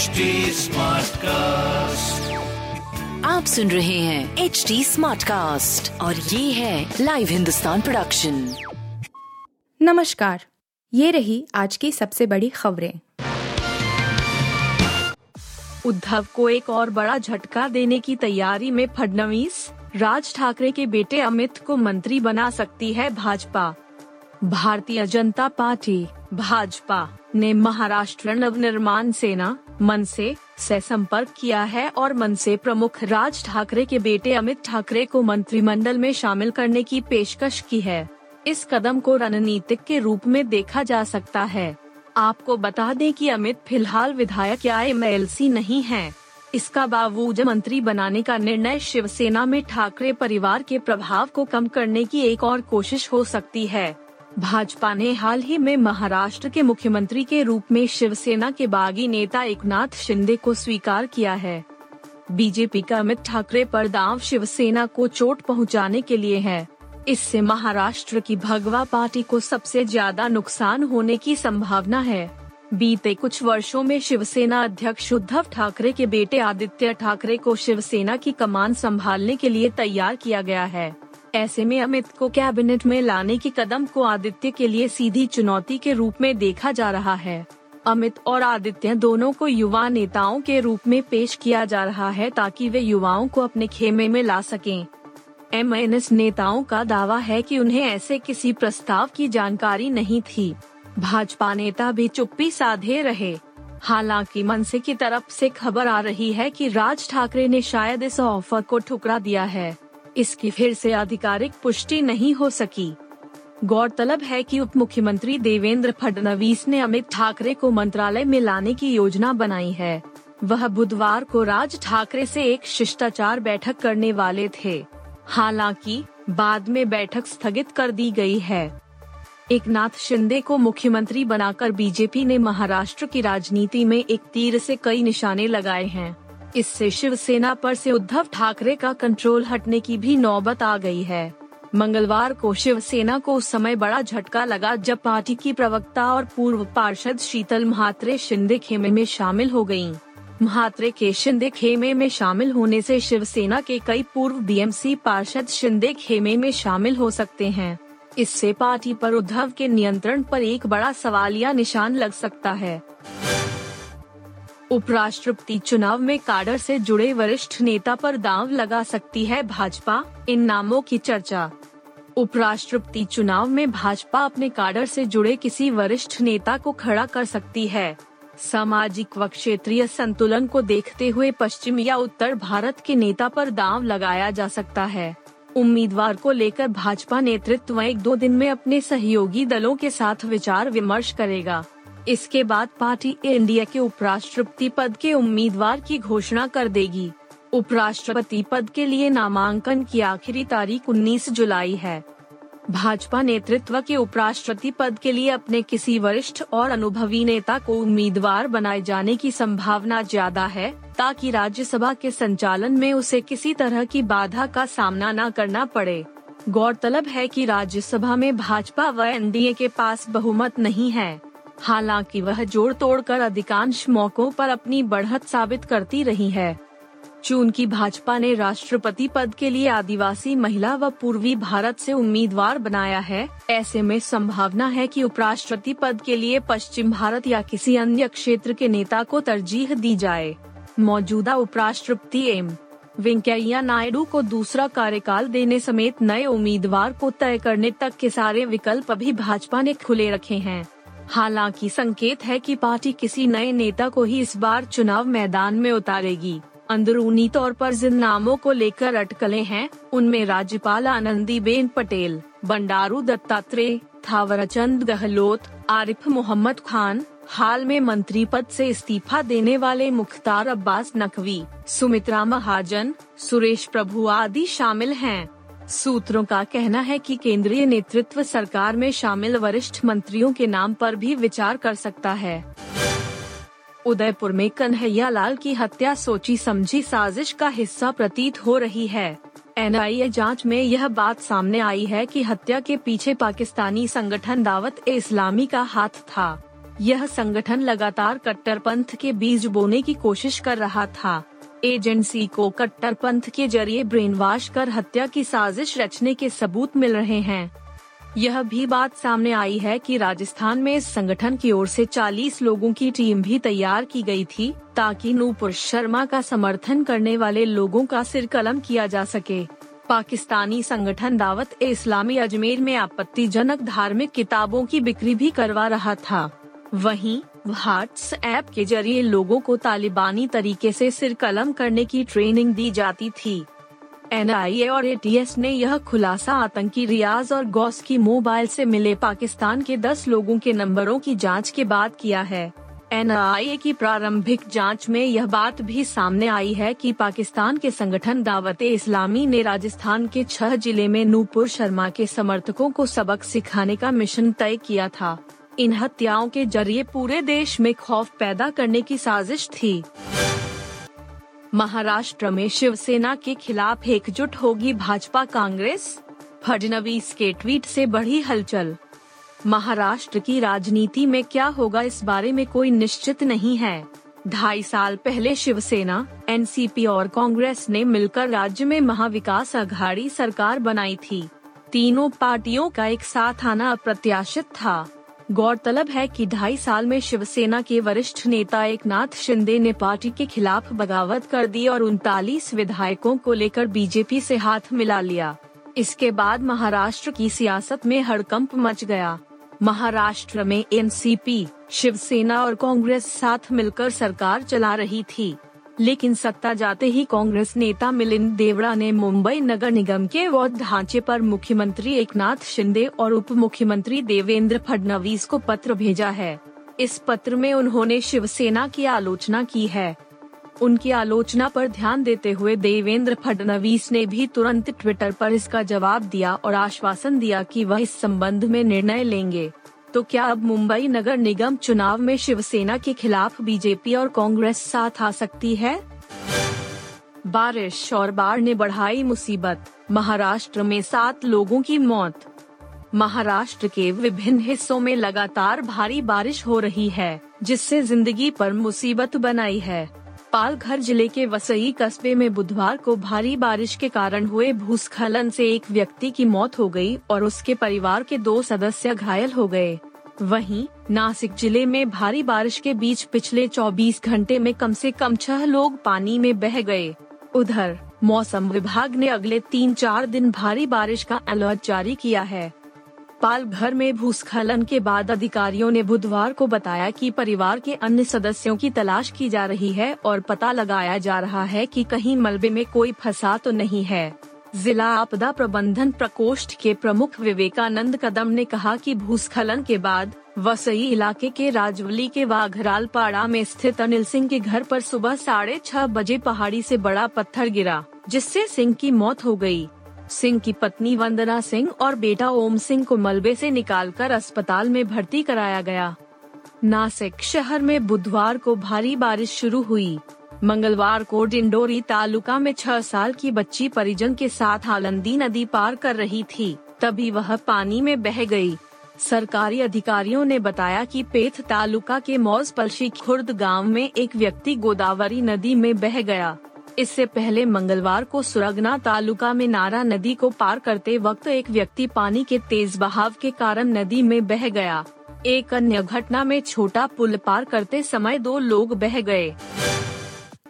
HD cast आप सुन रहे हैं एच डी स्मार्ट कास्ट और ये है लाइव हिंदुस्तान प्रोडक्शन नमस्कार ये रही आज की सबसे बड़ी खबरें। उद्धव को एक और बड़ा झटका देने की तैयारी में फडनवीस राज ठाकरे के बेटे अमित को मंत्री बना सकती है भाजपा। भारतीय जनता पार्टी भाजपा ने महाराष्ट्र नवनिर्माण सेना मनसे से से संपर्क किया है और मन से प्रमुख राज ठाकरे के बेटे अमित ठाकरे को मंत्रिमंडल में शामिल करने की पेशकश की है। इस कदम को रणनीतिक के रूप में देखा जा सकता है। आपको बता दें कि अमित फ़िलहाल विधायक या एम नहीं है। इसका बावजूद मंत्री बनाने का निर्णय शिवसेना में ठाकरे परिवार के प्रभाव को कम करने की एक और कोशिश हो सकती है। भाजपा ने हाल ही में महाराष्ट्र के मुख्यमंत्री के रूप में शिवसेना के बागी नेता एकनाथ शिंदे को स्वीकार किया है। बीजेपी का अमित ठाकरे पर दाव शिवसेना को चोट पहुँचाने के लिए है। इससे महाराष्ट्र की भगवा पार्टी को सबसे ज़्यादा नुकसान होने की संभावना है। बीते कुछ वर्षों में शिवसेना अध्यक्ष उद्धव ठाकरे के बेटे आदित्य ठाकरे को शिवसेना की कमान संभालने के लिए तैयार किया गया है। ऐसे में अमित को कैबिनेट में लाने की कदम को आदित्य के लिए सीधी चुनौती के रूप में देखा जा रहा है। अमित और आदित्य दोनों को युवा नेताओं के रूप में पेश किया जा रहा है ताकि वे युवाओं को अपने खेमे में ला सकें। एमएनएस नेताओं का दावा है कि उन्हें ऐसे किसी प्रस्ताव की जानकारी नहीं थी। भाजपा नेता भी चुप्पी साधे रहे। हालाँकि मनसे की तरफ़ से खबर आ रही है कि राज ठाकरे ने शायद इस ऑफ़र को ठुकरा दिया है। इसकी फिर से आधिकारिक पुष्टि नहीं हो सकी। गौरतलब है कि उप मुख्यमंत्री देवेंद्र फडणवीस ने अमित ठाकरे को मंत्रालय में लाने की योजना बनाई है। वह बुधवार को राज ठाकरे से एक शिष्टाचार बैठक करने वाले थे। हालाँकि, बाद में बैठक स्थगित कर दी गई है। एक नाथ शिंदे को मुख्यमंत्री बनाकर बीजेपी ने महाराष्ट्र की राजनीति में एक तीर से कई निशाने लगाए हैं। इससे शिवसेना पर से उद्धव ठाकरे का कंट्रोल हटने की भी नौबत आ गई है। मंगलवार को शिवसेना को उस समय बड़ा झटका लगा जब पार्टी की प्रवक्ता और पूर्व पार्षद शीतल महात्रे शिंदे खेमे में शामिल हो गई महात्रे के शिंदे खेमे में शामिल होने से शिवसेना के कई पूर्व बीएमसी पार्षद शिंदे खेमे में शामिल हो सकते हैं। इससे पार्टी पर उद्धव के नियंत्रण पर एक बड़ा सवालिया निशान लग सकता है। उपराष्ट्रपति चुनाव में काडर से जुड़े वरिष्ठ नेता पर दांव लगा सकती है भाजपा, इन नामों की चर्चा। उपराष्ट्रपति चुनाव में भाजपा अपने काडर से जुड़े किसी वरिष्ठ नेता को खड़ा कर सकती है। सामाजिक व क्षेत्रीय संतुलन को देखते हुए पश्चिम या उत्तर भारत के नेता पर दांव लगाया जा सकता है। उम्मीदवार को लेकर भाजपा नेतृत्व एक दो दिन में अपने सहयोगी दलों के साथ विचार विमर्श करेगा। इसके बाद पार्टी इंडिया के उपराष्ट्रपति पद के उम्मीदवार की घोषणा कर देगी। उपराष्ट्रपति पद के लिए नामांकन की आखिरी तारीख 19 जुलाई है। भाजपा नेतृत्व के उपराष्ट्रपति पद के लिए अपने किसी वरिष्ठ और अनुभवी नेता को उम्मीदवार बनाए जाने की संभावना ज़्यादा है, ताकि राज्यसभा के संचालन में उसे किसी तरह की बाधा का सामना न करना पड़े। गौरतलब है कि राज्यसभा में भाजपा व एनडीए के पास बहुमत नहीं है। हालाँकि वह जोड़ तोड़ कर अधिकांश मौकों पर अपनी बढ़त साबित करती रही है। चूँकि भाजपा ने राष्ट्रपति पद के लिए आदिवासी महिला व पूर्वी भारत से उम्मीदवार बनाया है। ऐसे में संभावना है कि उपराष्ट्रपति पद के लिए पश्चिम भारत या किसी अन्य क्षेत्र के नेता को तरजीह दी जाए। मौजूदा उपराष्ट्रपति एम. वेंकैया नायडू को दूसरा कार्यकाल देने समेत नए उम्मीदवार को तय करने तक के सारे विकल्प अभी भाजपा ने खुले रखे हैं। हालाँकि संकेत है कि पार्टी किसी नए नेता को ही इस बार चुनाव मैदान में उतारेगी। अंदरूनी तौर पर जिन नामों को लेकर अटकलें हैं, उनमें राज्यपाल आनंदी बेन पटेल, बंडारू दत्तात्रेय, थावरचंद गहलोत, आरिफ मोहम्मद खान, हाल में मंत्री पद से इस्तीफा देने वाले मुख्तार अब्बास नकवी, सुमित्रा महाजन, सुरेश प्रभु आदि शामिल हैं। सूत्रों का कहना है कि केंद्रीय नेतृत्व सरकार में शामिल वरिष्ठ मंत्रियों के नाम पर भी विचार कर सकता है। उदयपुर में कन्हैया लाल की हत्या सोची समझी साजिश का हिस्सा प्रतीत हो रही है। एनआईए जाँच में यह बात सामने आई है कि हत्या के पीछे पाकिस्तानी संगठन दावत ए इस्लामी का हाथ था। यह संगठन लगातार कट्टरपंथ के बीज बोने की कोशिश कर रहा था। एजेंसी को कट्टरपंथ के ज़रिए ब्रेन वॉश कर हत्या की साजिश रचने के सबूत मिल रहे हैं। यह भी बात सामने आई है कि राजस्थान में इस संगठन की ओर से 40 लोगों की टीम भी तैयार की गई थी, ताकि नूपुर शर्मा का समर्थन करने वाले लोगों का सिर कलम किया जा सके। पाकिस्तानी संगठन दावत ए इस्लामी अजमेर में आपत्तिजनक धार्मिक किताबों की बिक्री भी करवा रहा था। वहीं व्हाट्स ऐप के ज़रिए लोगों को तालिबानी तरीके से सिर कलम करने की ट्रेनिंग दी जाती थी। एनआईए और एटीएस ने यह खुलासा आतंकी रियाज और गौस की मोबाइल से मिले पाकिस्तान के 10 लोगों के नंबरों की जाँच के बाद किया है। एनआईए की प्रारंभिक जाँच में यह बात भी सामने आई है कि पाकिस्तान के संगठन दावत इस्लामी ने राजस्थान के छह ज़िले में नूपुर शर्मा के समर्थकों को सबक सिखाने का मिशन तय किया था। इन हत्याओं के ज़रिए पूरे देश में खौफ पैदा करने की साजिश थी। महाराष्ट्र में शिवसेना के खिलाफ एकजुट होगी भाजपा कांग्रेस? फडनवीस के ट्वीट से बढ़ी हलचल। महाराष्ट्र की राजनीति में क्या होगा इस बारे में कोई निश्चित नहीं है। ढाई साल पहले शिवसेना, एनसीपी और कांग्रेस ने मिलकर राज्य में महाविकास अघाड़ी सरकार बनाई थी। तीनों पार्टियों का एक साथ आना अप्रत्याशित था। गौरतलब है कि ढाई साल में शिवसेना के वरिष्ठ नेता एक नाथ शिंदे ने पार्टी के खिलाफ बगावत कर दी और उनतालीस विधायकों को लेकर बीजेपी से हाथ मिला लिया। इसके बाद महाराष्ट्र की सियासत में हड़कंप मच गया। महाराष्ट्र में एनसीपी, शिवसेना और कांग्रेस साथ मिलकर सरकार चला रही थी। लेकिन सत्ता जाते ही कांग्रेस नेता मिलिंद देवड़ा ने मुंबई नगर निगम के वोट ढांचे पर मुख्यमंत्री एकनाथ शिंदे और उप मुख्यमंत्री देवेंद्र फडणवीस को पत्र भेजा है। इस पत्र में उन्होंने शिवसेना की आलोचना की है। उनकी आलोचना पर ध्यान देते हुए देवेंद्र फडणवीस ने भी तुरंत ट्विटर पर इसका जवाब दिया और आश्वासन दिया कि वह इस संबंध में निर्णय लेंगे। तो क्या अब मुंबई नगर निगम चुनाव में शिवसेना के खिलाफ बीजेपी और कांग्रेस साथ आ सकती है? बारिश और बाढ़ ने बढ़ाई मुसीबत, महाराष्ट्र में सात लोगों की मौत। महाराष्ट्र के विभिन्न हिस्सों में लगातार भारी बारिश हो रही है, जिससे ज़िंदगी पर मुसीबत बनाई है। पालघर ज़िले के वसई कस्बे में बुधवार को भारी बारिश के कारण हुए भूस्खलन से एक व्यक्ति की मौत हो गई और उसके परिवार के दो सदस्य घायल हो गए। वहीं, नासिक ज़िले में भारी बारिश के बीच पिछले 24 घंटे में कम से कम छह लोग पानी में बह गए। उधर, मौसम विभाग ने अगले तीन चार दिन भारी बारिश का अलर्ट जारी किया है। पालघर में भूस्खलन के बाद अधिकारियों ने बुधवार को बताया कि परिवार के अन्य सदस्यों की तलाश की जा रही है और पता लगाया जा रहा है कि कहीं मलबे में कोई फंसा तो नहीं है जिला आपदा प्रबंधन प्रकोष्ठ के प्रमुख विवेकानंद कदम ने कहा कि भूस्खलन के बाद वसई इलाके के राजवली के वाघराल पाड़ा में स्थित अनिल सिंह के घर पर सुबह साढ़े छह बजे पहाड़ी से बड़ा पत्थर गिरा, जिससे सिंह की मौत हो गई। सिंह की पत्नी वंदना सिंह और बेटा ओम सिंह को मलबे से निकालकर अस्पताल में भर्ती कराया गया। नासिक शहर में बुधवार को भारी बारिश शुरू हुई। मंगलवार को डिंडोरी तालुका में छह साल की बच्ची परिजन के साथ आलंदी नदी पार कर रही थी, तभी वह पानी में बह गई। सरकारी अधिकारियों ने बताया कि पेथ तालुका के मौज पलशी खुर्द गाँव में एक व्यक्ति गोदावरी नदी में बह गया। इससे पहले मंगलवार को सुरगना तालुका में नारा नदी को पार करते वक्त एक व्यक्ति पानी के तेज बहाव के कारण नदी में बह गया। एक अन्य घटना में छोटा पुल पार करते समय दो लोग बह गए।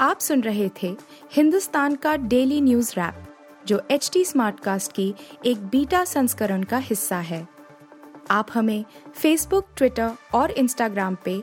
आप सुन रहे थे हिंदुस्तान का डेली न्यूज़ रैप, जो एच टी स्मार्ट कास्ट की एक बीटा संस्करण का हिस्सा है। आप हमें फेसबुक ट्विटर और इंस्टाग्राम पे